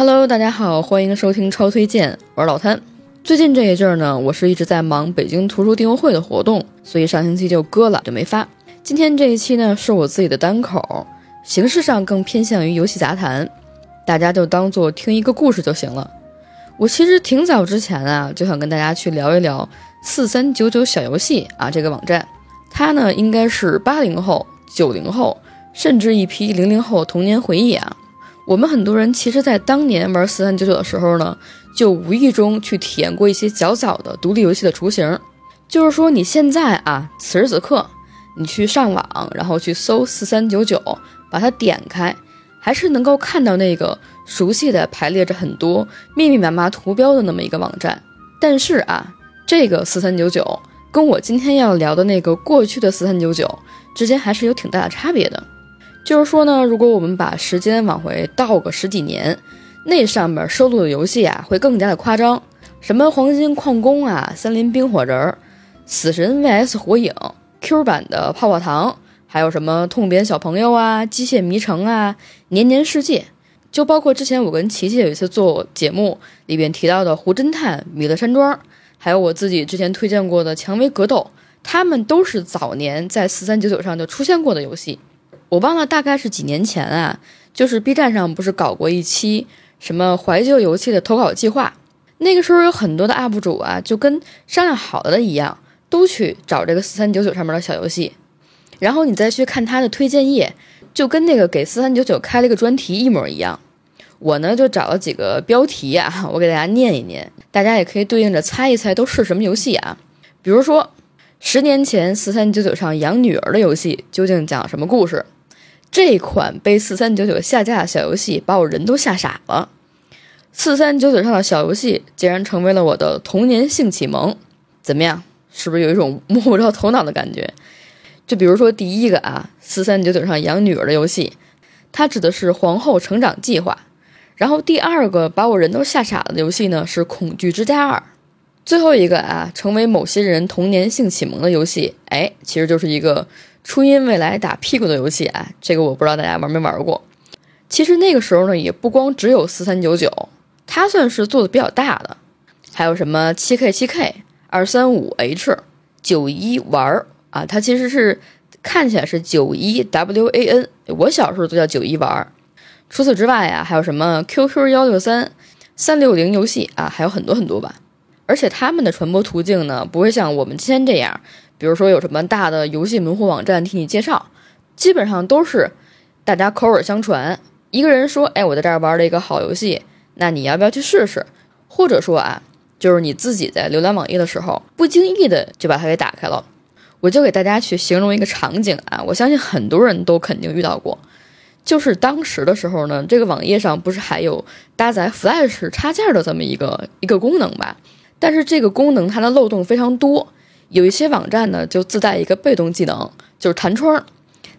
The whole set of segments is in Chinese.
Hello，大家好，欢迎收听超推荐，我是老谭。最近这一阵儿呢，我是一直在忙北京图书订阅会的活动，所以上星期就搁了，就没发。今天这一期呢，是我自己的单口，形式上更偏向于游戏杂谈，大家就当做听一个故事就行了。我其实挺早之前啊，就想跟大家去聊一聊四三九九小游戏啊这个网站，它呢应该是八零后、九零后，甚至一批零零后童年回忆啊。我们很多人其实，在当年玩四三九九的时候呢，就无意中去体验过一些较早的独立游戏的雏形。就是说，你现在啊，此时此刻，你去上网，然后去搜四三九九，把它点开，还是能够看到那个。熟悉的排列着很多密密麻麻图标的那么一个网站，但是啊，这个四三九九跟我今天要聊的那个过去的四三九九之间还是有挺大的差别的。就是说呢，如果我们把时间往回倒个十几年，那上面收录的游戏啊会更加的夸张，什么黄金矿工啊、森林冰火人、死神 VS 火影、Q 版的泡泡糖，还有什么痛扁小朋友啊、机械迷城啊、年年世界。就包括之前我跟琪琪有一次做节目里边提到的《胡侦探》《米勒山庄》，还有我自己之前推荐过的《蔷薇格斗》，他们都是早年在四三九九上就出现过的游戏。我忘了大概是几年前啊，就是 B 站上不是搞过一期什么怀旧游戏的投稿计划，那个时候有很多的 UP 主啊，就跟商量好了的一样，都去找这个四三九九上面的小游戏，然后你再去看他的推荐页。就跟那个给四三九九开了一个专题一模一样，我呢就找了几个标题啊，我给大家念一念，大家也可以对应着猜一猜都是什么游戏啊。比如说，十年前四三九九上养女儿的游戏究竟讲什么故事？这款被四三九九下架的小游戏把我人都吓傻了。四三九九上的小游戏竟然成为了我的童年性启蒙，怎么样？是不是有一种摸不着头脑的感觉？就比如说第一个啊，四三九九上养女儿的游戏，它指的是皇后成长计划。然后第二个把我人都吓傻了的游戏呢是恐惧之家二。最后一个啊，成为某些人童年性启蒙的游戏，哎，其实就是一个初音未来打屁股的游戏啊。这个我不知道大家玩没玩过。其实那个时候呢，也不光只有四三九九，它算是做的比较大的，还有什么七 K 七 K 二三五 H 九一玩儿。啊，它其实是看起来是九一 W A N，我小时候都叫九一玩。除此之外呀，还有什么 Q Q 幺六三、三六零游戏啊，还有很多很多吧。而且他们的传播途径呢，不会像我们今天这样，比如说有什么大的游戏门户网站替你介绍，基本上都是大家口耳相传。一个人说：“哎，我在这儿玩了一个好游戏，那你要不要去试试？”或者说啊，就是你自己在浏览网页的时候，不经意的就把它给打开了。我就给大家去形容一个场景啊，我相信很多人都肯定遇到过，就是当时的时候呢，这个网页上不是还有搭载 Flash 插件的这么一个一个功能吧？但是这个功能它的漏洞非常多，有一些网站呢就自带一个被动技能，就是弹窗，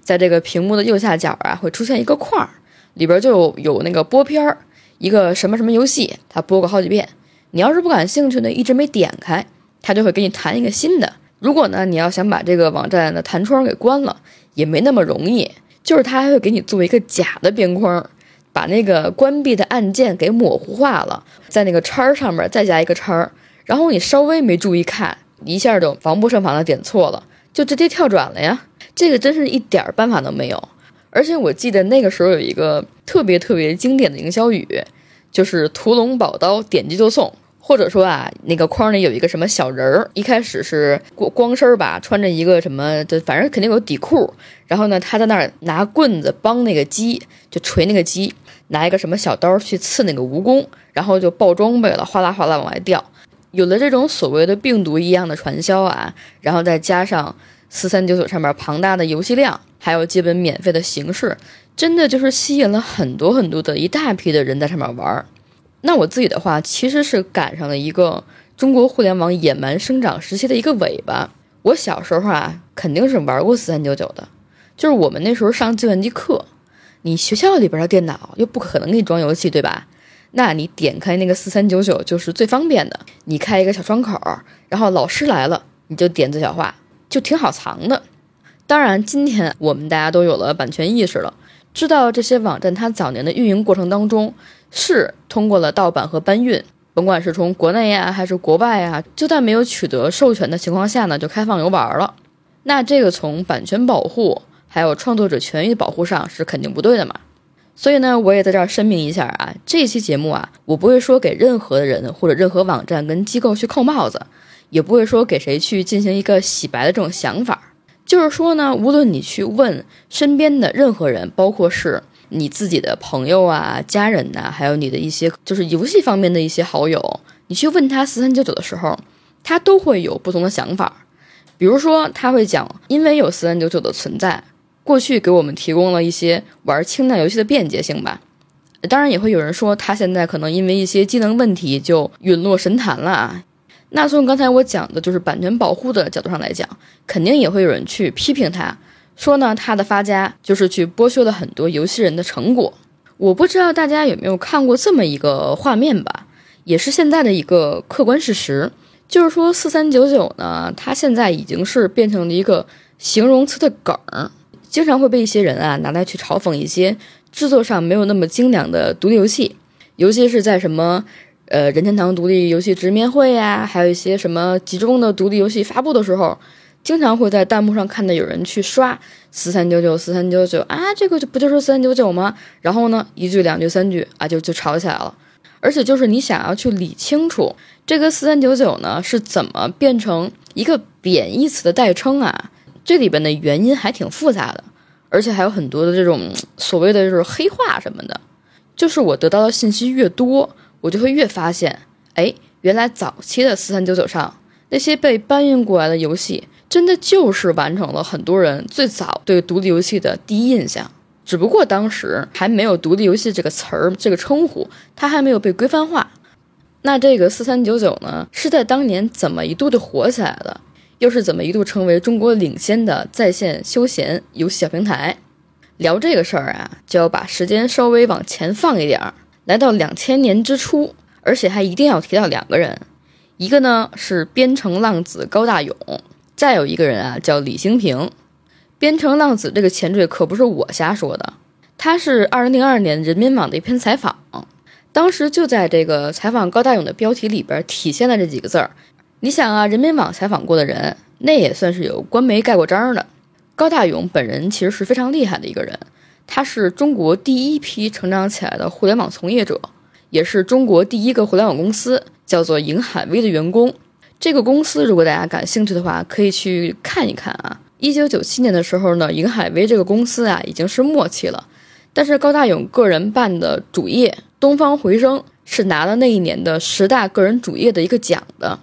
在这个屏幕的右下角啊会出现一个框，里边就有那个播片儿，一个什么什么游戏，它播过好几遍，你要是不感兴趣呢，一直没点开，它就会给你弹一个新的。如果呢，你要想把这个网站的弹窗给关了，也没那么容易。就是它还会给你做一个假的边框，把那个关闭的按键给模糊化了，在那个叉儿上面再加一个叉儿，然后你稍微没注意看，一下就防不胜防的点错了，就直接跳转了呀。这个真是一点办法都没有。而且我记得那个时候有一个特别特别经典的营销语，就是“屠龙宝刀，点击就送”。或者说啊，那个框里有一个什么小人儿，一开始是光光身吧，穿着一个什么的，反正肯定有底裤。然后呢，他在那儿拿棍子帮那个鸡，就锤那个鸡，拿一个什么小刀去刺那个蜈蚣，然后就爆装备了，哗啦哗啦往外掉。有了这种所谓的病毒一样的传销啊，然后再加上四三九九上面庞大的游戏量，还有基本免费的形式，真的就是吸引了很多很多的一大批的人在上面玩儿。那我自己的话，其实是赶上了一个中国互联网野蛮生长时期的一个尾巴。我小时候啊，肯定是玩过四三九九的，就是我们那时候上计算机课，你学校里边的电脑又不可能给你装游戏，对吧？那你点开那个四三九九就是最方便的，你开一个小窗口，然后老师来了，你就点最小化，就挺好藏的。当然，今天我们大家都有了版权意识了，知道这些网站它早年的运营过程当中。是通过了盗版和搬运，甭管是从国内呀还是国外呀，就在没有取得授权的情况下呢，就开放游玩了。那这个从版权保护还有创作者权益保护上是肯定不对的嘛。所以呢，我也在这儿声明一下啊，这期节目啊，我不会说给任何的人或者任何网站跟机构去扣帽子，也不会说给谁去进行一个洗白的这种想法。就是说呢，无论你去问身边的任何人，包括是你自己的朋友啊、家人呐，还有你的一些就是游戏方面的一些好友，你去问他四三九九的时候，他都会有不同的想法。比如说，他会讲，因为有四三九九的存在。过去给我们提供了一些玩轻量游戏的便捷性吧，当然也会有人说他现在可能因为一些机能问题就陨落神坛了啊。那从刚才我讲的就是版权保护的角度上来讲，肯定也会有人去批评他，说呢他的发家就是去剥削了很多游戏人的成果。我不知道大家有没有看过这么一个画面吧，也是现在的一个客观事实，就是说四三九九呢，它现在已经是变成了一个形容词的梗儿。经常会被一些人啊拿来去嘲讽一些制作上没有那么精良的独立游戏，尤其是在什么呃任天堂独立游戏直面会呀，还有一些什么集中的独立游戏发布的时候，经常会在弹幕上看到有人去刷四三九九四三九九啊，这个就不就是四三九九吗？然后呢，一句两句三句啊就就吵起来了，而且就是你想要去理清楚这个四三九九呢是怎么变成一个贬义词的代称啊。这里边的原因还挺复杂的，而且还有很多的这种所谓的就是黑话什么的。就是我得到的信息越多，我就会越发现，哎，原来早期的四三九九上那些被搬运过来的游戏，真的就是完成了很多人最早对独立游戏的第一印象。只不过当时还没有独立游戏这个词儿这个称呼，它还没有被规范化。那这个四三九九呢，是在当年怎么一度的火起来的？又是怎么一度成为中国领先的在线休闲游戏小平台？聊这个事儿啊，就要把时间稍微往前放一点儿，来到两千年之初，而且还一定要提到两个人，一个呢是边城浪子高大勇，再有一个人啊叫李兴平。边城浪子这个前缀可不是我瞎说的，他是二零零二年人民网的一篇采访，当时就在这个采访高大勇的标题里边体现了这几个字儿。你想啊，人民网采访过的人，那也算是有官媒盖过章的。高大勇本人其实是非常厉害的一个人，他是中国第一批成长起来的互联网从业者，也是中国第一个互联网公司叫做瀛海威的员工。这个公司如果大家感兴趣的话，可以去看一看啊。一九九七年的时候呢，瀛海威这个公司啊已经是末期了，但是高大勇个人办的主业《东方回声》是拿了那一年的十大个人主业的一个奖的。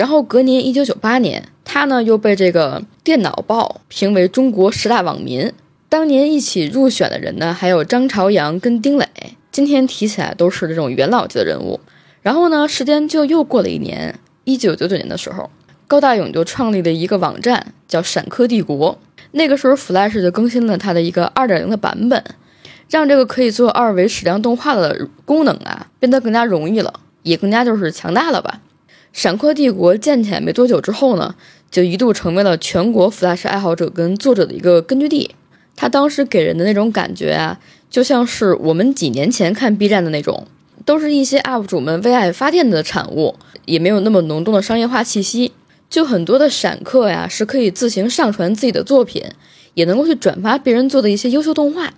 然后隔年，一九九八年，他呢又被这个电脑报评为中国十大网民。当年一起入选的人呢，还有张朝阳跟丁磊。今天提起来都是这种元老级的人物。然后呢，时间就又过了一年，一九九九年的时候，高大勇就创立了一个网站，叫闪客帝国。那个时候，Flash 就更新了它的一个二点零的版本，让这个可以做二维矢量动画的功能啊变得更加容易了，也更加就是强大了吧。闪客帝国建起来没多久之后呢，就一度成为了全国 Flash 爱好者跟作者的一个根据地。他当时给人的那种感觉啊，就像是我们几年前看 B 站的那种，都是一些 UP 主们为爱发电的产物，也没有那么浓重的商业化气息。就很多的闪客呀，是可以自行上传自己的作品，也能够去转发别人做的一些优秀动画。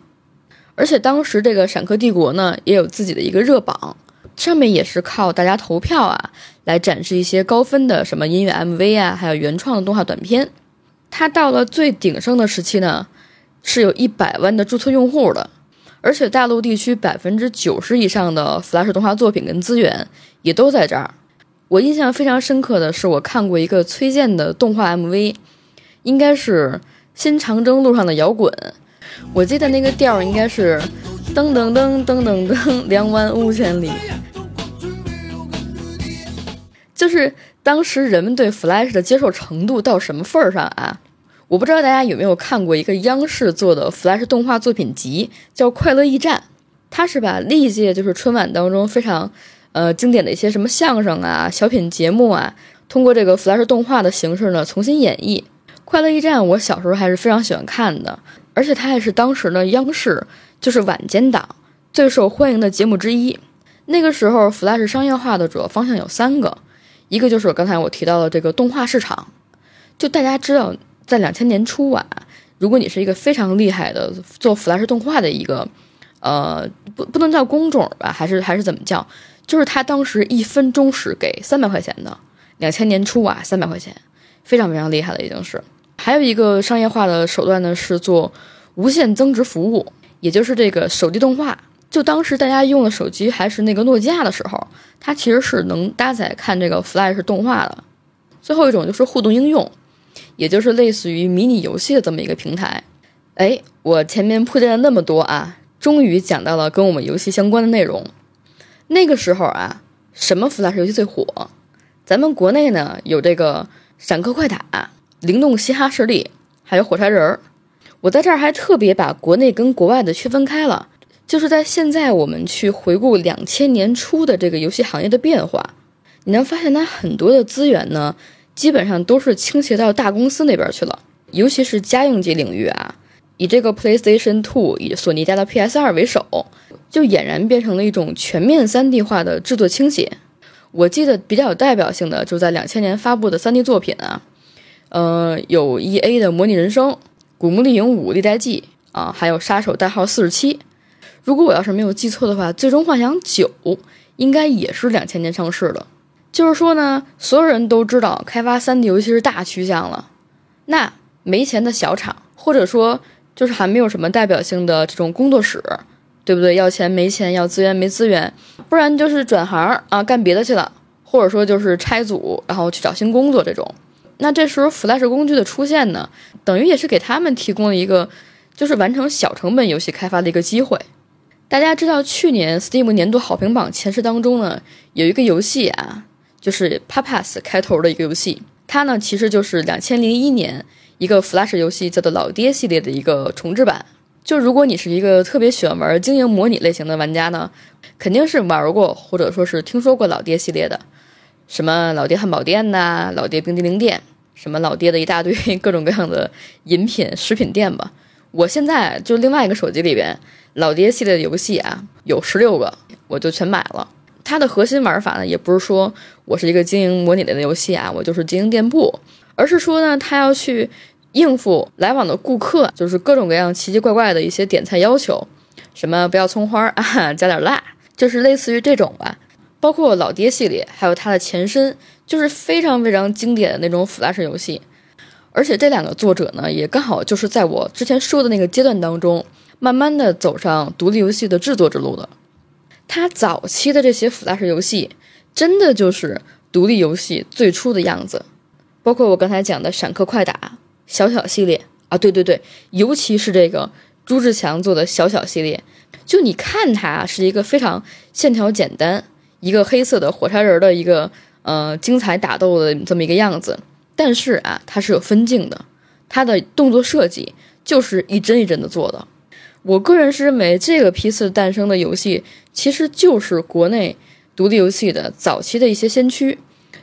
而且当时这个闪客帝国呢，也有自己的一个热榜。上面也是靠大家投票啊，来展示一些高分的什么音乐 MV 啊，还有原创的动画短片。它到了最鼎盛的时期呢，是有一百万的注册用户的，而且大陆地区百分之九十以上的 Flash 动画作品跟资源也都在这儿。我印象非常深刻的是，我看过一个崔健的动画 MV，应该是《新长征路上的摇滚》，我记得那个调应该是。噔噔噔噔噔噔，两万五千里。就是当时人们对 Flash 的接受程度到什么份儿上啊？我不知道大家有没有看过一个央视做的 Flash 动画作品集，叫《快乐驿站》。它是把历届就是春晚当中非常呃经典的一些什么相声啊、小品节目啊，通过这个 Flash 动画的形式呢重新演绎。《快乐驿站》我小时候还是非常喜欢看的，而且它也是当时的央视。就是晚间档最受欢迎的节目之一。那个时候，Flash 商业化的主要方向有三个，一个就是我刚才我提到的这个动画市场。就大家知道，在两千年初啊，如果你是一个非常厉害的做 Flash 动画的一个，呃，不不能叫工种吧，还是还是怎么叫？就是他当时一分钟是给三百块钱的。两千年初啊，三百块钱，非常非常厉害了，已经是。还有一个商业化的手段呢，是做无限增值服务，也就是这个手机动画。就当时大家用的手机还是那个诺基亚的时候，它其实是能搭载看这个 Flash 动画的。最后一种就是互动应用，也就是类似于迷你游戏的这么一个平台。哎，我前面铺垫了那么多啊，终于讲到了跟我们游戏相关的内容。那个时候啊，什么 Flash 游戏最火？咱们国内呢有这个闪客快打、灵动嘻哈势力，还有火柴人儿。我在这儿还特别把国内跟国外的区分开了。就是在现在，我们去回顾两千年初的这个游戏行业的变化，你能发现它很多的资源呢，基本上都是倾斜到大公司那边去了，尤其是家用机领域啊，以这个 PlayStation Two 以索尼家的 PS 二为首，就俨然变成了一种全面 3D 化的制作倾斜。我记得比较有代表性的，就在两千年发布的 3D 作品啊，呃，有 EA 的《模拟人生》《古墓丽影五：历代记》啊，还有《杀手代号四十七》。如果我要是没有记错的话，《最终幻想九》应该也是两千年上市的。就是说呢，所有人都知道开发 3D 游戏是大趋向了。那没钱的小厂，或者说就是还没有什么代表性的这种工作室，对不对？要钱没钱，要资源没资源，不然就是转行啊，干别的去了，或者说就是拆组，然后去找新工作这种。那这时候 Flash 工具的出现呢，等于也是给他们提供了一个就是完成小成本游戏开发的一个机会。大家知道，去年 Steam 年度好评榜前十当中呢，有一个游戏啊，就是 Papas 开头的一个游戏，它呢其实就是两千零一年一个 Flash 游戏叫做《老爹》系列的一个重置版。就如果你是一个特别喜欢玩经营模拟类型的玩家呢，肯定是玩过或者说是听说过《老爹》系列的，什么老爹汉堡店呐、老爹冰激凌店，什么老爹的一大堆 各种各样的饮品食品店吧。我现在就另外一个手机里边。老爹系列的游戏啊，有十六个，我就全买了。它的核心玩法呢，也不是说我是一个经营模拟类的游戏啊，我就是经营店铺，而是说呢，它要去应付来往的顾客，就是各种各样奇奇怪怪的一些点菜要求，什么不要葱花啊，加点辣，就是类似于这种吧。包括老爹系列，还有它的前身，就是非常非常经典的那种 Flash 游戏。而且这两个作者呢，也刚好就是在我之前说的那个阶段当中。慢慢的走上独立游戏的制作之路的，他早期的这些 Flash 游戏，真的就是独立游戏最初的样子，包括我刚才讲的闪客快打、小小系列啊，对对对，尤其是这个朱志强做的小小系列，就你看它是一个非常线条简单，一个黑色的火柴人的一个呃精彩打斗的这么一个样子，但是啊，它是有分镜的，它的动作设计就是一帧一帧的做的。我个人是认为，这个批次诞生的游戏其实就是国内独立游戏的早期的一些先驱，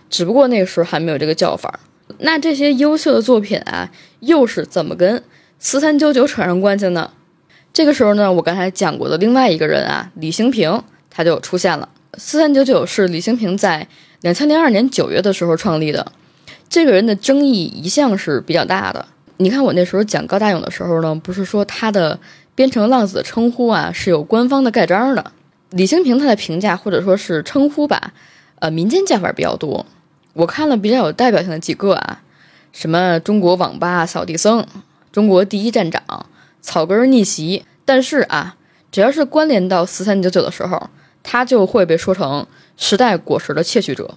只不过那个时候还没有这个叫法。那这些优秀的作品啊，又是怎么跟四三九九扯上关系呢？这个时候呢，我刚才讲过的另外一个人啊，李兴平他就出现了。四三九九是李兴平在两千零二年九月的时候创立的，这个人的争议一向是比较大的。你看我那时候讲高大勇的时候呢，不是说他的。编程浪子的称呼啊是有官方的盖章的，李兴平他的评价或者说是称呼吧，呃，民间叫法比较多。我看了比较有代表性的几个啊，什么中国网吧扫地僧、中国第一站长、草根逆袭。但是啊，只要是关联到四三九九的时候，他就会被说成时代果实的窃取者。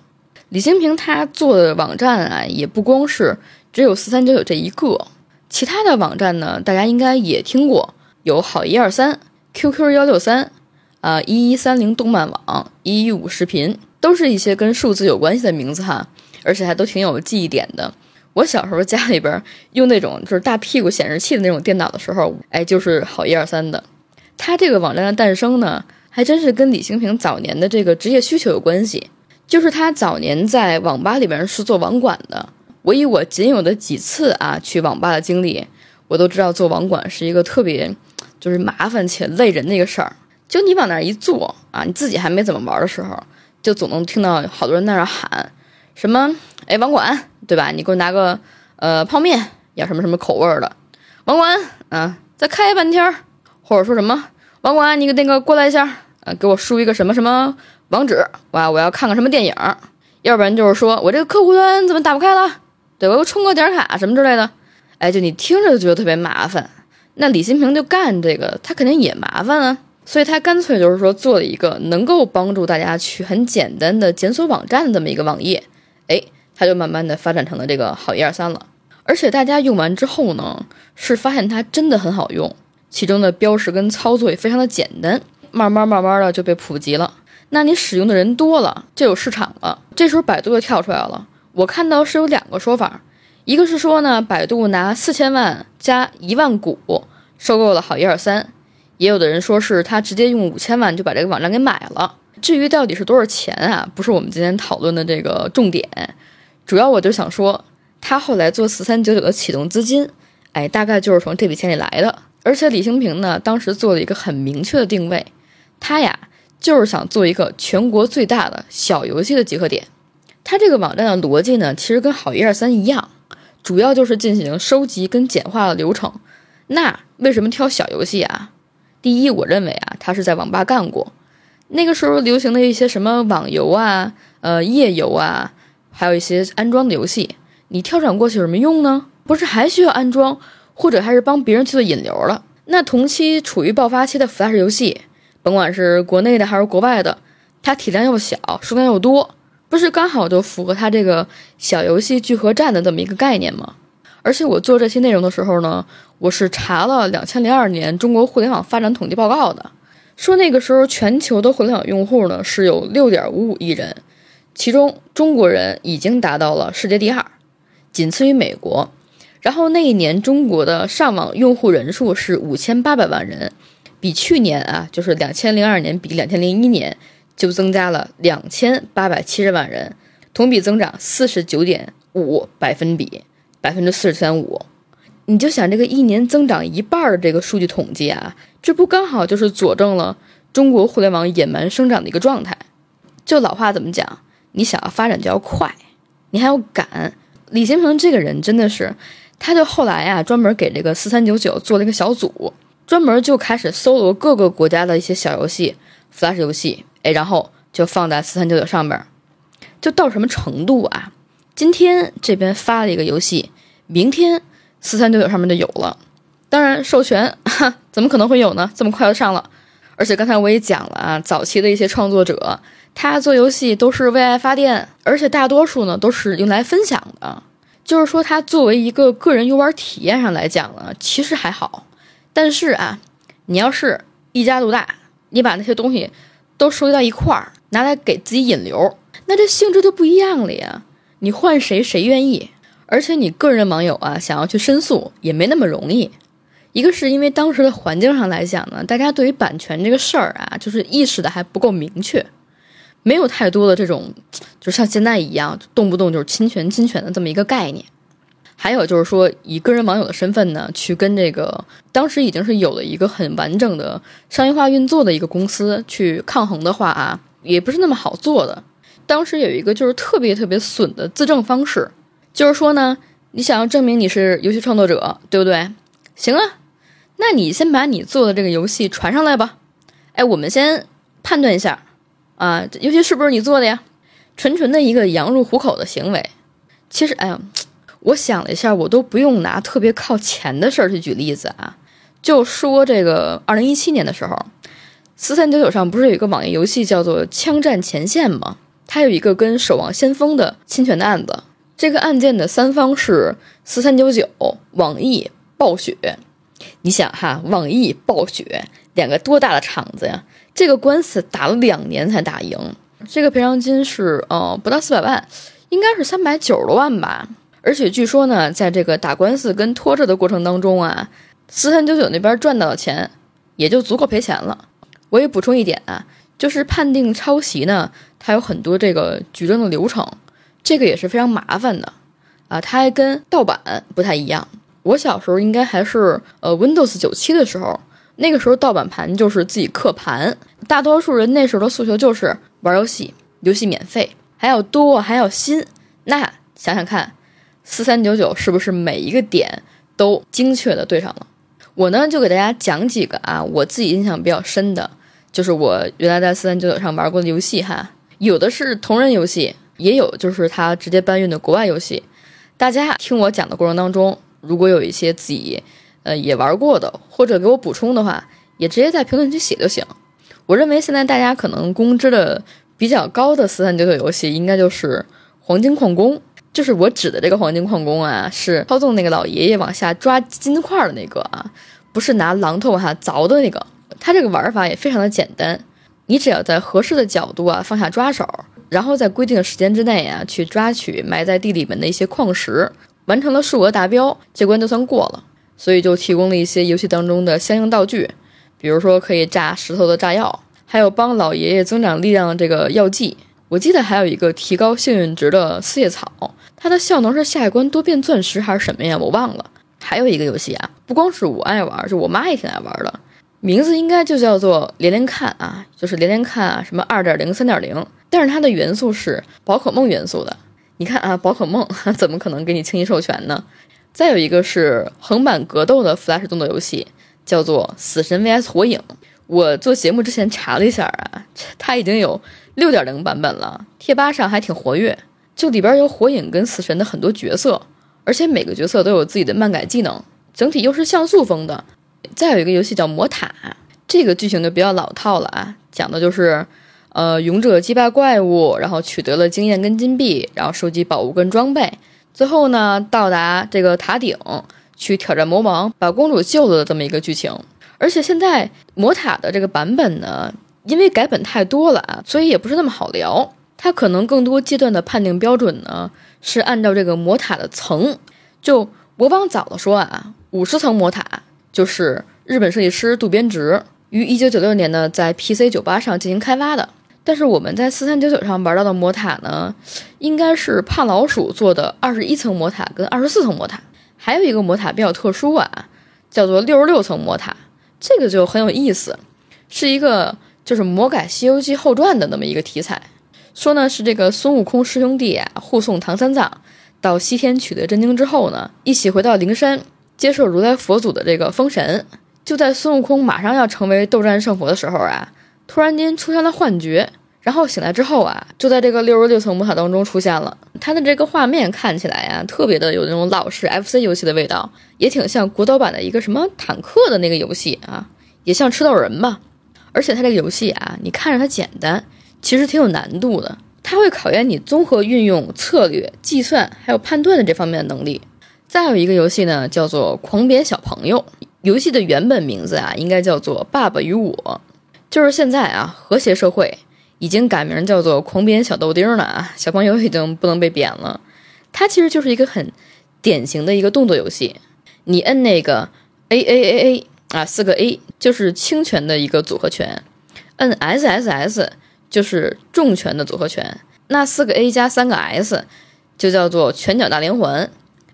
李兴平他做的网站啊，也不光是只有四三九九这一个，其他的网站呢，大家应该也听过。有好一二三、QQ 幺六三，啊一一三零动漫网、一一五视频，都是一些跟数字有关系的名字哈，而且还都挺有记忆点的。我小时候家里边用那种就是大屁股显示器的那种电脑的时候，哎，就是好一二三的。它这个网站的诞生呢，还真是跟李兴平早年的这个职业需求有关系，就是他早年在网吧里边是做网管的。我以我仅有的几次啊去网吧的经历，我都知道做网管是一个特别。就是麻烦且累人的一个事儿，就你往那儿一坐啊，你自己还没怎么玩的时候，就总能听到好多人在那儿喊什么，哎，网管，对吧？你给我拿个呃泡面，要什么什么口味儿的，网管，啊，再开半天儿，或者说什么，网管，你那个过来一下，呃，给我输一个什么什么网址，哇，我要看看什么电影，要不然就是说我这个客户端怎么打不开了，对我又充个点卡什么之类的，哎，就你听着就觉得特别麻烦。那李新平就干这个，他肯定也麻烦啊。所以他干脆就是说做了一个能够帮助大家去很简单的检索网站的这么一个网页，哎，他就慢慢的发展成了这个好一二三了。而且大家用完之后呢，是发现它真的很好用，其中的标识跟操作也非常的简单，慢慢慢慢的就被普及了。那你使用的人多了，就有市场了。这时候百度就跳出来了，我看到是有两个说法，一个是说呢，百度拿四千万加一万股收购了好一二三。也有的人说是他直接用五千万就把这个网站给买了。至于到底是多少钱啊，不是我们今天讨论的这个重点。主要我就想说，他后来做四三九九的启动资金，哎，大概就是从这笔钱里来的。而且李兴平呢，当时做了一个很明确的定位，他呀就是想做一个全国最大的小游戏的集合点。他这个网站的逻辑呢，其实跟好一二三一样，主要就是进行收集跟简化的流程。那为什么挑小游戏啊？第一，我认为啊，他是在网吧干过，那个时候流行的一些什么网游啊、呃页游啊，还有一些安装的游戏，你跳转过去有什么用呢？不是还需要安装，或者还是帮别人去做引流了？那同期处于爆发期的 Flash 游戏，甭管是国内的还是国外的，它体量又小，数量又多，不是刚好就符合它这个小游戏聚合站的这么一个概念吗？而且我做这期内容的时候呢，我是查了两千零二年中国互联网发展统计报告的，说那个时候全球的互联网用户呢是有六点五五亿人，其中中国人已经达到了世界第二，仅次于美国。然后那一年中国的上网用户人数是五千八百万人，比去年啊，就是两千零二年比两千零一年就增加了两千八百七十万人，同比增长四十九点五百分比。百分之四十三五，你就想这个一年增长一半的这个数据统计啊，这不刚好就是佐证了中国互联网野蛮生长的一个状态？就老话怎么讲？你想要发展就要快，你还要赶。李新平这个人真的是，他就后来啊，专门给这个四三九九做了一个小组，专门就开始搜罗各个国家的一些小游戏、Flash 游戏，哎，然后就放在四三九九上面，就到什么程度啊？今天这边发了一个游戏，明天四三九九上面就有了。当然授权哈，怎么可能会有呢？这么快就上了。而且刚才我也讲了啊，早期的一些创作者，他做游戏都是为爱发电，而且大多数呢都是用来分享的。就是说，它作为一个个人游玩体验上来讲呢，其实还好。但是啊，你要是一家独大，你把那些东西都收集到一块儿，拿来给自己引流，那这性质就不一样了呀。你换谁谁愿意，而且你个人网友啊，想要去申诉也没那么容易。一个是因为当时的环境上来讲呢，大家对于版权这个事儿啊，就是意识的还不够明确，没有太多的这种，就像现在一样，动不动就是侵权侵权的这么一个概念。还有就是说，以个人网友的身份呢，去跟这个当时已经是有了一个很完整的商业化运作的一个公司去抗衡的话啊，也不是那么好做的。当时有一个就是特别特别损的自证方式，就是说呢，你想要证明你是游戏创作者，对不对？行啊，那你先把你做的这个游戏传上来吧。哎，我们先判断一下啊，这游戏是不是你做的呀？纯纯的一个羊入虎口的行为。其实，哎呀，我想了一下，我都不用拿特别靠前的事儿去举例子啊，就说这个二零一七年的时候，四三九九上不是有一个网页游戏叫做《枪战前线》吗？它有一个跟《守望先锋》的侵权的案子，这个案件的三方是四三九九、网易、暴雪。你想哈，网易、暴雪两个多大的厂子呀？这个官司打了两年才打赢，这个赔偿金是呃不到四百万，应该是三百九十多万吧。而且据说呢，在这个打官司跟拖着的过程当中啊，四三九九那边赚到的钱也就足够赔钱了。我也补充一点啊。就是判定抄袭呢，它有很多这个举证的流程，这个也是非常麻烦的啊。它还跟盗版不太一样。我小时候应该还是呃 Windows 九七的时候，那个时候盗版盘就是自己刻盘，大多数人那时候的诉求就是玩游戏，游戏免费，还要多，还要新。那想想看，四三九九是不是每一个点都精确的对上了？我呢就给大家讲几个啊，我自己印象比较深的，就是我原来在四三九九上玩过的游戏哈，有的是同人游戏，也有就是他直接搬运的国外游戏。大家听我讲的过程当中，如果有一些自己呃也玩过的，或者给我补充的话，也直接在评论区写就行。我认为现在大家可能公知的比较高的四三九九游戏，应该就是黄金矿工。就是我指的这个黄金矿工啊，是操纵那个老爷爷往下抓金块的那个啊，不是拿榔头往下凿的那个。它这个玩法也非常的简单，你只要在合适的角度啊放下抓手。然后在规定的时间之内啊，去抓取埋在地里面的一些矿石，完成了数额达标，这关就算过了。所以就提供了一些游戏当中的相应道具，比如说可以炸石头的炸药，还有帮老爷爷增长力量的这个药剂。我记得还有一个提高幸运值的四叶草，它的效能是下一关多变钻石还是什么呀？我忘了。还有一个游戏啊，不光是我爱玩，就我妈也挺爱玩的。名字应该就叫做连连看啊，就是连连看啊，什么二点零、三点零，但是它的元素是宝可梦元素的。你看啊，宝可梦 怎么可能给你轻易授权呢？再有一个是横版格斗的 Flash 动作游戏，叫做死神 VS 火影。我做节目之前查了一下啊，它已经有六点零版本了，贴吧上还挺活跃。就里边有火影跟死神的很多角色，而且每个角色都有自己的漫改技能，整体又是像素风的。再有一个游戏叫魔塔，这个剧情就比较老套了啊，讲的就是，呃，勇者击败怪物，然后取得了经验跟金币，然后收集宝物跟装备，最后呢到达这个塔顶去挑战魔王，把公主救了的这么一个剧情。而且现在魔塔的这个版本呢，因为改本太多了啊，所以也不是那么好聊。它可能更多阶段的判定标准呢，是按照这个魔塔的层，就我往早了说啊，五十层魔塔。就是日本设计师渡边直于一九九六年呢，在 PC 九八上进行开发的。但是我们在四三九九上玩到的魔塔呢，应该是胖老鼠做的二十一层魔塔跟二十四层魔塔。还有一个魔塔比较特殊啊，叫做六十六层魔塔，这个就很有意思，是一个就是魔改《西游记后传》的那么一个题材。说呢是这个孙悟空师兄弟啊护送唐三藏到西天取得真经之后呢，一起回到灵山。接受如来佛祖的这个封神，就在孙悟空马上要成为斗战胜佛的时候啊，突然间出现了幻觉，然后醒来之后啊，就在这个六十六层魔塔当中出现了。他的这个画面看起来呀，特别的有那种老式 FC 游戏的味道，也挺像国导版的一个什么坦克的那个游戏啊，也像吃豆人吧。而且它这个游戏啊，你看着它简单，其实挺有难度的，它会考验你综合运用策略、计算还有判断的这方面的能力。再有一个游戏呢，叫做《狂扁小朋友》。游戏的原本名字啊，应该叫做《爸爸与我》。就是现在啊，和谐社会已经改名叫做《狂扁小豆丁》了啊，小朋友已经不能被扁了。它其实就是一个很典型的一个动作游戏。你摁那个 A A A A 啊，四个 A 就是轻拳的一个组合拳，摁 S S S 就是重拳的组合拳。那四个 A 加三个 S 就叫做拳脚大连环。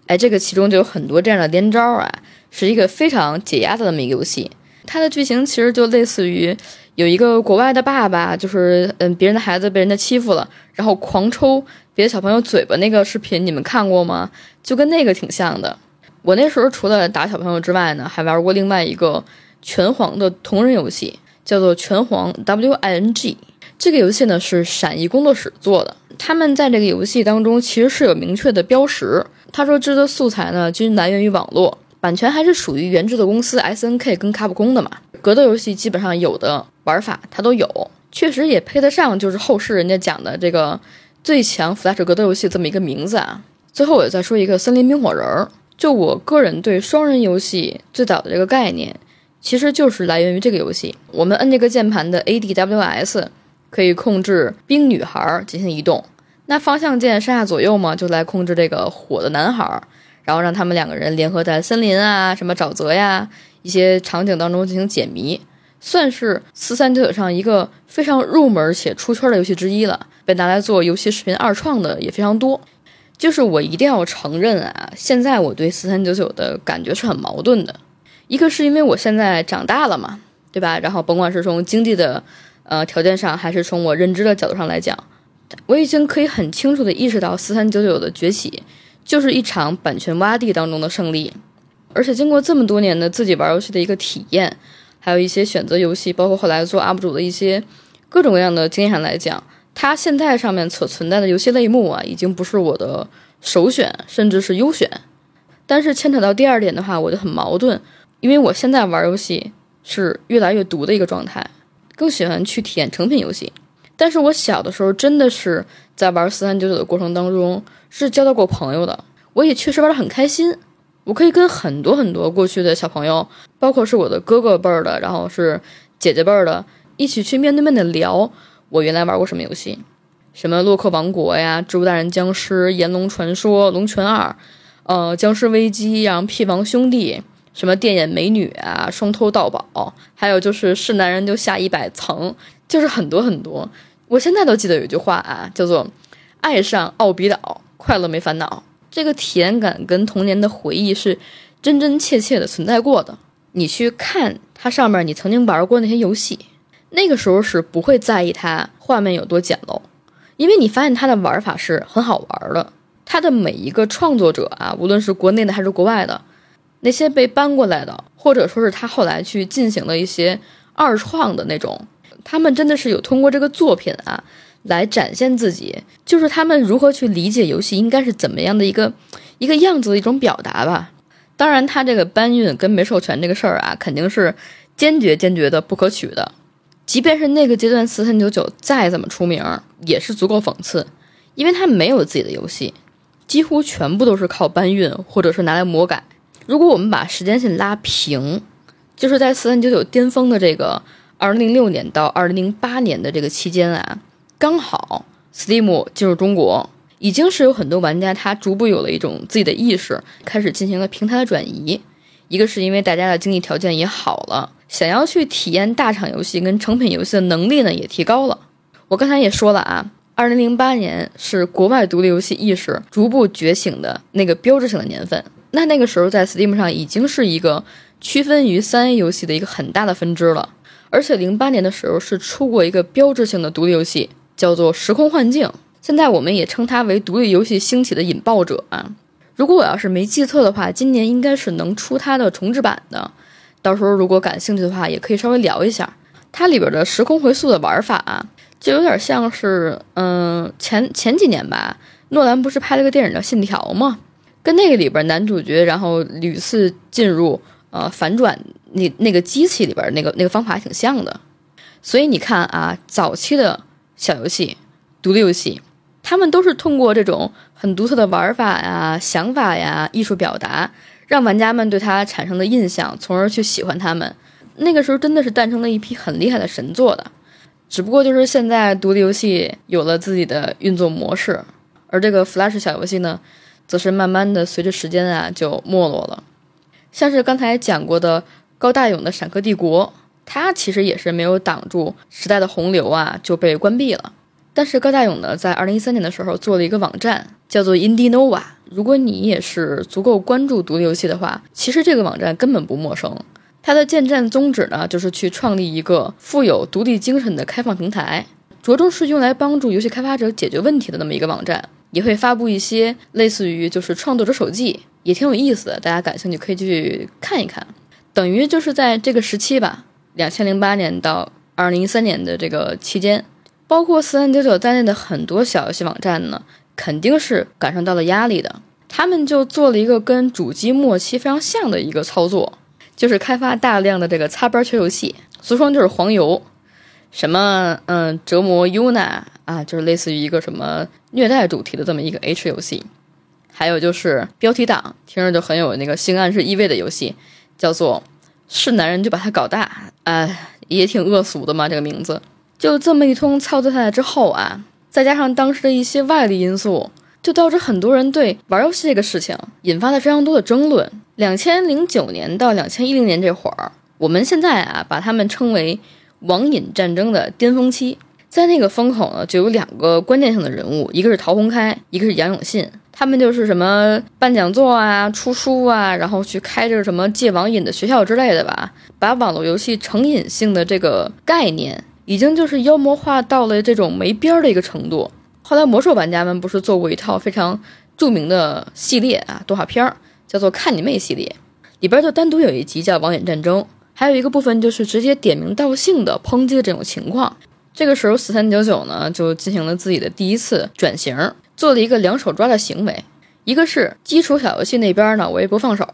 哎，这个其中就有很多这样的连招啊，是一个非常解压的那么一个游戏。它的剧情其实就类似于有一个国外的爸爸，就是嗯，别人的孩子被人家欺负了，然后狂抽别的小朋友嘴巴那个视频，你们看过吗？就跟那个挺像的。我那时候除了打小朋友之外呢，还玩过另外一个拳皇的同人游戏，叫做拳皇 W I N G。这个游戏呢是闪翼工作室做的，他们在这个游戏当中其实是有明确的标识。他说：“制的素材呢，均来源于网络，版权还是属于原制作公司 S N K 跟卡普空的嘛。格斗游戏基本上有的玩法它都有，确实也配得上，就是后世人家讲的这个最强 Flash 格斗游戏这么一个名字啊。最后我再说一个森林冰火人儿，就我个人对双人游戏最早的这个概念，其实就是来源于这个游戏。我们摁这个键盘的 A D W S 可以控制冰女孩进行移动。”那方向键上下左右嘛，就来控制这个火的男孩，然后让他们两个人联合在森林啊、什么沼泽呀一些场景当中进行解谜，算是四三九九上一个非常入门且出圈的游戏之一了。被拿来做游戏视频二创的也非常多。就是我一定要承认啊，现在我对四三九九的感觉是很矛盾的。一个是因为我现在长大了嘛，对吧？然后甭管是从经济的呃条件上，还是从我认知的角度上来讲，我已经可以很清楚的意识到四三九九的崛起就是一场版权洼地当中的胜利。而且经过这么多年的自己玩游戏的一个体验，还有一些选择游戏，包括后来做 UP 主的一些各种各样的经验来讲，它现在上面所存在的游戏类目啊，已经不是我的首选，甚至是优选。但是牵扯到第二点的话，我就很矛盾，因为我现在玩游戏是越来越毒的一个状态，更喜欢去体验成品游戏。但是我小的时候真的是在玩四三九九的过程当中是交到过朋友的，我也确实玩的很开心。我可以跟很多很多过去的小朋友，包括是我的哥哥辈儿的，然后是姐姐辈儿的，一起去面对面的聊我原来玩过什么游戏，什么洛克王国呀、植物大战僵尸、炎龙传说、龙拳二。呃，僵尸危机，然后屁王兄弟，什么电眼美女啊，双偷盗宝，还有就是是男人就下一百层，就是很多很多。我现在都记得有一句话啊，叫做“爱上奥比岛，快乐没烦恼”。这个体验感跟童年的回忆是真真切切的存在过的。你去看它上面你曾经玩过那些游戏，那个时候是不会在意它画面有多简陋，因为你发现它的玩法是很好玩的。他的每一个创作者啊，无论是国内的还是国外的，那些被搬过来的，或者说是他后来去进行了一些二创的那种，他们真的是有通过这个作品啊，来展现自己，就是他们如何去理解游戏应该是怎么样的一个一个样子的一种表达吧。当然，他这个搬运跟没授权这个事儿啊，肯定是坚决坚决的不可取的。即便是那个阶段四三九九再怎么出名，也是足够讽刺，因为他没有自己的游戏。几乎全部都是靠搬运，或者是拿来魔改。如果我们把时间线拉平，就是在四三九九巅峰的这个二零零六年到二零零八年的这个期间啊，刚好 Steam 进入中国，已经是有很多玩家他逐步有了一种自己的意识，开始进行了平台的转移。一个是因为大家的经济条件也好了，想要去体验大厂游戏跟成品游戏的能力呢也提高了。我刚才也说了啊。二零零八年是国外独立游戏意识逐步觉醒的那个标志性的年份。那那个时候在 Steam 上已经是一个区分于三 A 游戏的一个很大的分支了。而且零八年的时候是出过一个标志性的独立游戏，叫做《时空幻境》。现在我们也称它为独立游戏兴起的引爆者啊。如果我要是没记错的话，今年应该是能出它的重置版的。到时候如果感兴趣的话，也可以稍微聊一下它里边的时空回溯的玩法啊。就有点像是，嗯，前前几年吧，诺兰不是拍了个电影叫《信条》吗？跟那个里边男主角然后屡次进入呃反转那那个机器里边那个那个方法挺像的。所以你看啊，早期的小游戏、独立游戏，他们都是通过这种很独特的玩法呀、想法呀、艺术表达，让玩家们对它产生的印象，从而去喜欢他们。那个时候真的是诞生了一批很厉害的神作的。只不过就是现在独立游戏有了自己的运作模式，而这个 Flash 小游戏呢，则是慢慢的随着时间啊就没落了。像是刚才讲过的高大勇的《闪客帝国》，它其实也是没有挡住时代的洪流啊就被关闭了。但是高大勇呢，在二零一三年的时候做了一个网站，叫做 Indie Nova。如果你也是足够关注独立游戏的话，其实这个网站根本不陌生。它的建站宗旨呢，就是去创立一个富有独立精神的开放平台，着重是用来帮助游戏开发者解决问题的那么一个网站。也会发布一些类似于就是创作者手记，也挺有意思的，大家感兴趣可以去看一看。等于就是在这个时期吧，两千零八年到二零一三年的这个期间，包括四三九九在内的很多小游戏网站呢，肯定是感受到了压力的。他们就做了一个跟主机末期非常像的一个操作。就是开发大量的这个擦边球游戏，俗称就是黄油，什么嗯折磨 UNA 啊，就是类似于一个什么虐待主题的这么一个 H 游戏，还有就是标题党，听着就很有那个性暗示意味的游戏，叫做是男人就把它搞大，哎，也挺恶俗的嘛，这个名字。就这么一通操作下来之后啊，再加上当时的一些外力因素。就导致很多人对玩游戏这个事情引发了非常多的争论。两千零九年到两千一零年这会儿，我们现在啊把他们称为网瘾战争的巅峰期。在那个风口呢，就有两个关键性的人物，一个是陶宏开，一个是杨永信。他们就是什么办讲座啊、出书啊，然后去开这个什么戒网瘾的学校之类的吧，把网络游戏成瘾性的这个概念，已经就是妖魔化到了这种没边儿的一个程度。后来魔兽玩家们不是做过一套非常著名的系列啊，动画片儿叫做《看你妹》系列，里边就单独有一集叫网瘾战争，还有一个部分就是直接点名道姓的抨击的这种情况。这个时候，四三九九呢就进行了自己的第一次转型。做了一个两手抓的行为，一个是基础小游戏那边呢，我也不放手，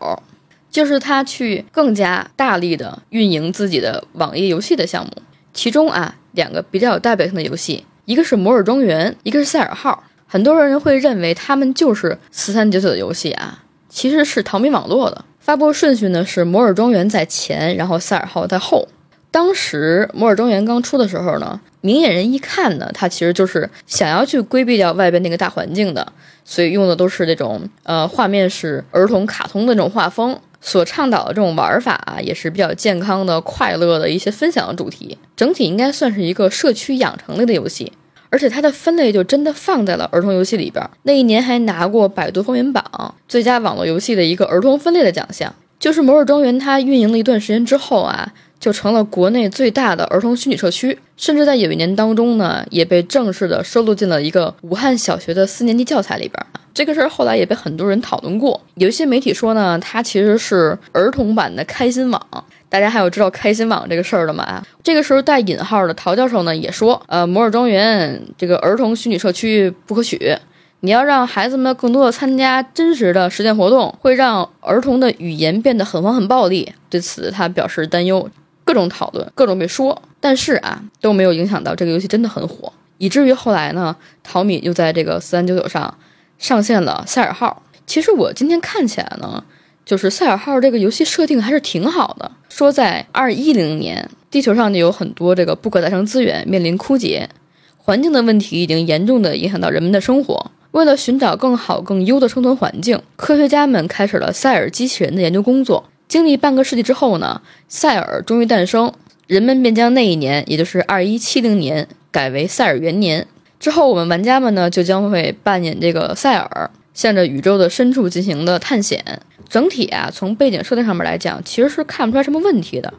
就是他去更加大力的运营自己的网页游戏的项目。其中啊，两个比较有代表性的游戏，一个是摩尔庄园，一个是塞尔号。很多人会认为他们就是四三九九的游戏啊，其实是淘米网络的。发布顺序呢是摩尔庄园在前，然后塞尔号在后。当时摩尔庄园刚出的时候呢，明眼人一看呢，它其实就是想要去规避掉外边那个大环境的，所以用的都是那种呃画面是儿童卡通的这种画风，所倡导的这种玩法啊，也是比较健康的、快乐的一些分享的主题。整体应该算是一个社区养成类的游戏，而且它的分类就真的放在了儿童游戏里边。那一年还拿过百度风云榜最佳网络游戏的一个儿童分类的奖项。就是摩尔庄园，它运营了一段时间之后啊。就成了国内最大的儿童虚拟社区，甚至在有一年当中呢，也被正式的收录进了一个武汉小学的四年级教材里边。这个事儿后来也被很多人讨论过，有一些媒体说呢，它其实是儿童版的开心网。大家还有知道开心网这个事儿的吗？这个时候带引号的陶教授呢也说，呃，摩尔庄园这个儿童虚拟社区不可取，你要让孩子们更多的参加真实的实践活动，会让儿童的语言变得很黄很暴力。对此他表示担忧。各种讨论，各种被说，但是啊都没有影响到这个游戏真的很火，以至于后来呢，淘米又在这个四三九九上上线了塞尔号。其实我今天看起来呢，就是塞尔号这个游戏设定还是挺好的。说在二一零年，地球上就有很多这个不可再生资源面临枯竭，环境的问题已经严重的影响到人们的生活。为了寻找更好更优的生存环境，科学家们开始了塞尔机器人的研究工作。经历半个世纪之后呢，塞尔终于诞生，人们便将那一年，也就是二一七零年，改为塞尔元年。之后，我们玩家们呢，就将会扮演这个塞尔，向着宇宙的深处进行的探险。整体啊，从背景设定上面来讲，其实是看不出来什么问题的。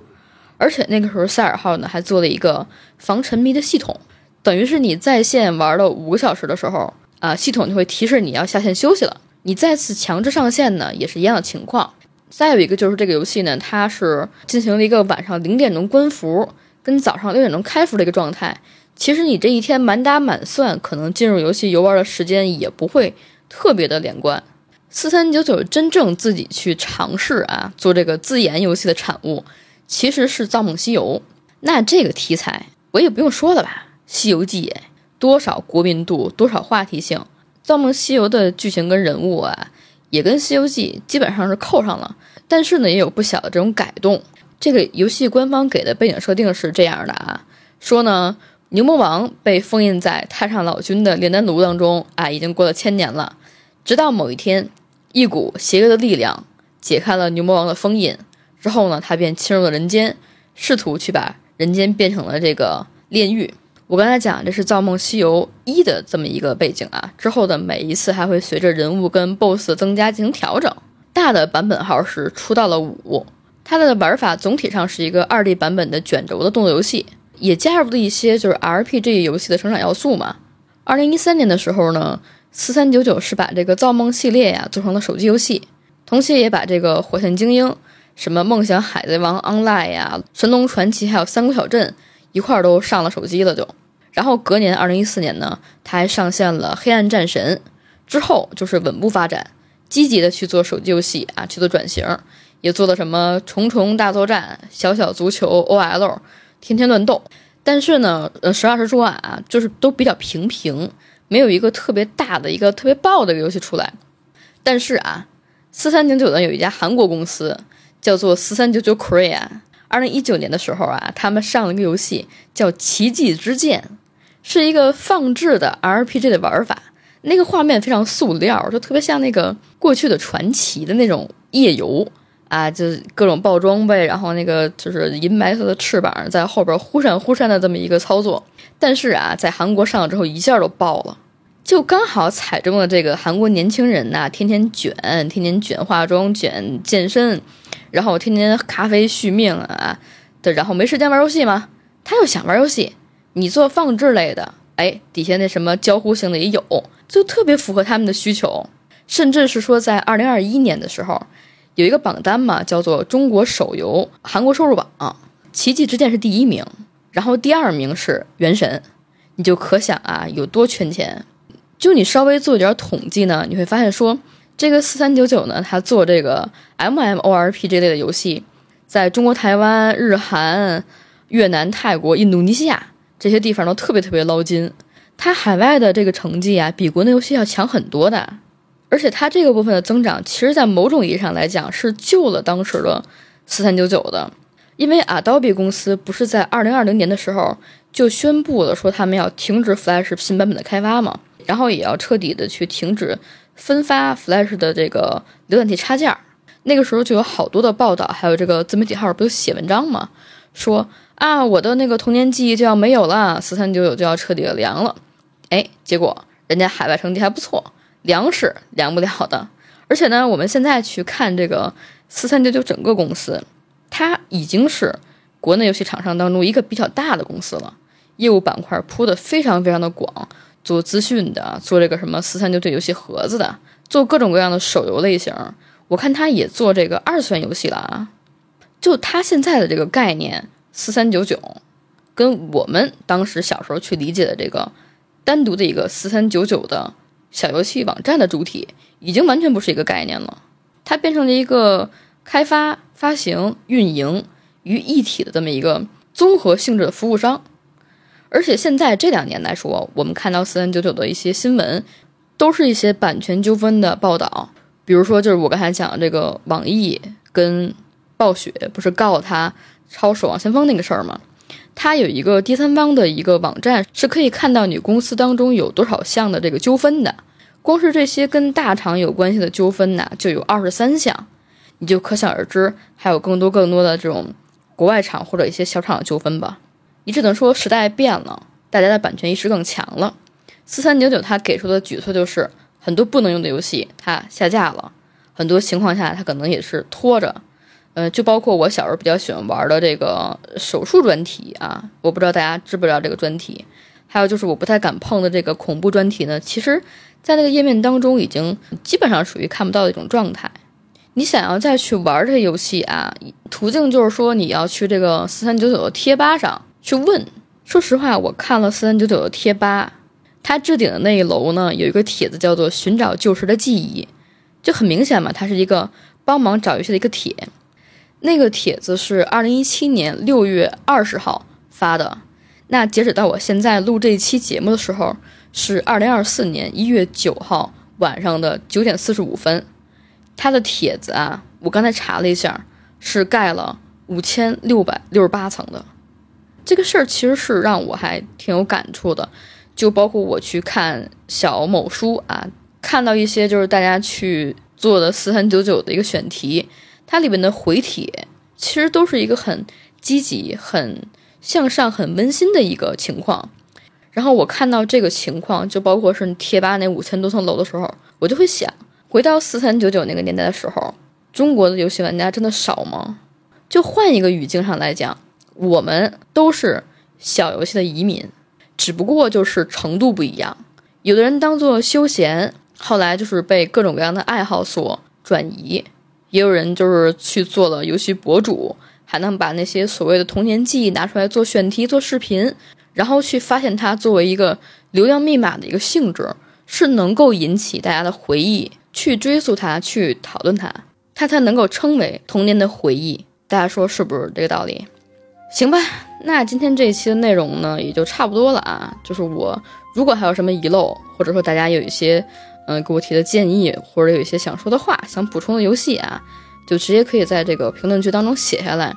而且那个时候，塞尔号呢还做了一个防沉迷的系统，等于是你在线玩了五个小时的时候啊，系统就会提示你要下线休息了。你再次强制上线呢，也是一样的情况。再有一个就是这个游戏呢，它是进行了一个晚上零点钟关服，跟早上六点钟开服的一个状态。其实你这一天满打满算，可能进入游戏游玩的时间也不会特别的连贯。四三九九真正自己去尝试啊做这个自研游戏的产物，其实是《造梦西游》。那这个题材我也不用说了吧，《西游记》多少国民度，多少话题性，《造梦西游》的剧情跟人物啊。也跟《西游记》基本上是扣上了，但是呢，也有不小的这种改动。这个游戏官方给的背景设定是这样的啊，说呢，牛魔王被封印在太上老君的炼丹炉当中啊，已经过了千年了。直到某一天，一股邪恶的力量解开了牛魔王的封印之后呢，他便侵入了人间，试图去把人间变成了这个炼狱。我刚才讲这是《造梦西游一》的这么一个背景啊，之后的每一次还会随着人物跟 BOSS 的增加进行调整。大的版本号是出到了五，它的玩法总体上是一个二 D 版本的卷轴的动作游戏，也加入了一些就是 RPG 游戏的成长要素嘛。二零一三年的时候呢，四三九九是把这个造梦系列呀做成了手机游戏，同时也把这个火线精英、什么梦想海贼王 Online 呀、神龙传奇还有三国小镇。一块儿都上了手机了，就，然后隔年二零一四年呢，他还上线了《黑暗战神》，之后就是稳步发展，积极的去做手机游戏啊，去做转型，也做了什么《虫虫大作战》《小小足球》OL《天天乱斗》，但是呢，呃，实话实说啊，就是都比较平平，没有一个特别大的一个特别爆的一个游戏出来。但是啊，四三九九呢有一家韩国公司叫做四三九九 Korea。二零一九年的时候啊，他们上了一个游戏叫《奇迹之剑》，是一个放置的 RPG 的玩法。那个画面非常塑料，就特别像那个过去的传奇的那种夜游啊，就是各种爆装备，然后那个就是银白色的翅膀在后边忽闪忽闪的这么一个操作。但是啊，在韩国上了之后一下都爆了，就刚好踩中了这个韩国年轻人呐，天天卷，天天卷化妆、卷健身，然后天天咖啡续命啊的，然后没时间玩游戏嘛，他又想玩游戏。你做放置类的，哎，底下那什么交互性的也有，就特别符合他们的需求。甚至是说，在二零二一年的时候，有一个榜单嘛，叫做中国手游韩国收入榜，《奇迹之剑》是第一名，然后第二名是《原神》，你就可想啊，有多圈钱。就你稍微做一点统计呢，你会发现说，这个四三九九呢，它做这个 MMORPG 类的游戏，在中国台湾、日韩、越南、泰国、印度尼西亚这些地方都特别特别捞金。它海外的这个成绩啊，比国内游戏要强很多的。而且它这个部分的增长，其实，在某种意义上来讲，是救了当时的四三九九的，因为 Adobe 公司不是在二零二零年的时候就宣布了，说他们要停止 Flash 新版本的开发嘛，然后也要彻底的去停止分发 Flash 的这个浏览器插件。那个时候就有好多的报道，还有这个自媒体号不就写文章嘛，说啊，我的那个童年记忆就要没有了，四三九九就要彻底的凉了。哎，结果人家海外成绩还不错。凉是凉不了的，而且呢，我们现在去看这个四三九九整个公司，它已经是国内游戏厂商当中一个比较大的公司了，业务板块铺的非常非常的广，做资讯的，做这个什么四三九九游戏盒子的，做各种各样的手游类型，我看他也做这个二次元游戏了啊。就他现在的这个概念，四三九九，跟我们当时小时候去理解的这个单独的一个四三九九的。小游戏网站的主体已经完全不是一个概念了，它变成了一个开发、发行、运营于一体的这么一个综合性质的服务商。而且现在这两年来说，我们看到四三九九的一些新闻，都是一些版权纠纷的报道。比如说，就是我刚才讲的这个网易跟暴雪不是告他抄《守望先锋》那个事儿吗？它有一个第三方的一个网站，是可以看到你公司当中有多少项的这个纠纷的。光是这些跟大厂有关系的纠纷呢，就有二十三项，你就可想而知，还有更多更多的这种国外厂或者一些小厂的纠纷吧。你只能说时代变了，大家的版权意识更强了。四三九九它给出的举措就是很多不能用的游戏它下架了，很多情况下它可能也是拖着。呃，就包括我小时候比较喜欢玩的这个手术专题啊，我不知道大家知不知道这个专题。还有就是我不太敢碰的这个恐怖专题呢，其实，在那个页面当中已经基本上属于看不到的一种状态。你想要再去玩这些游戏啊，途径就是说你要去这个四三九九的贴吧上去问。说实话，我看了四三九九的贴吧，它置顶的那一楼呢有一个帖子叫做“寻找旧时的记忆”，就很明显嘛，它是一个帮忙找游戏的一个帖。那个帖子是二零一七年六月二十号发的，那截止到我现在录这一期节目的时候是二零二四年一月九号晚上的九点四十五分。他的帖子啊，我刚才查了一下，是盖了五千六百六十八层的。这个事儿其实是让我还挺有感触的，就包括我去看小某书啊，看到一些就是大家去做的四三九九的一个选题。它里面的回帖其实都是一个很积极、很向上、很温馨的一个情况。然后我看到这个情况，就包括是贴吧那五千多层楼的时候，我就会想，回到四三九九那个年代的时候，中国的游戏玩家真的少吗？就换一个语境上来讲，我们都是小游戏的移民，只不过就是程度不一样。有的人当做休闲，后来就是被各种各样的爱好所转移。也有人就是去做了游戏博主，还能把那些所谓的童年记忆拿出来做选题、做视频，然后去发现它作为一个流量密码的一个性质，是能够引起大家的回忆，去追溯它，去讨论它，它才能够称为童年的回忆。大家说是不是这个道理？行吧，那今天这一期的内容呢，也就差不多了啊。就是我如果还有什么遗漏，或者说大家有一些。嗯，给我提的建议或者有一些想说的话、想补充的游戏啊，就直接可以在这个评论区当中写下来。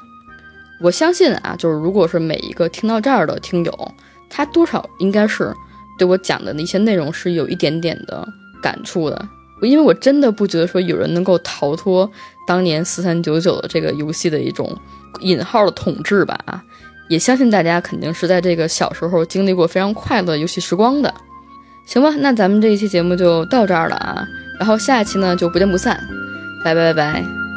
我相信啊，就是如果是每一个听到这儿的听友，他多少应该是对我讲的那些内容是有一点点的感触的。因为我真的不觉得说有人能够逃脱当年四三九九的这个游戏的一种引号的统治吧啊，也相信大家肯定是在这个小时候经历过非常快乐游戏时光的。行吧，那咱们这一期节目就到这儿了啊，然后下一期呢就不见不散，拜拜拜拜。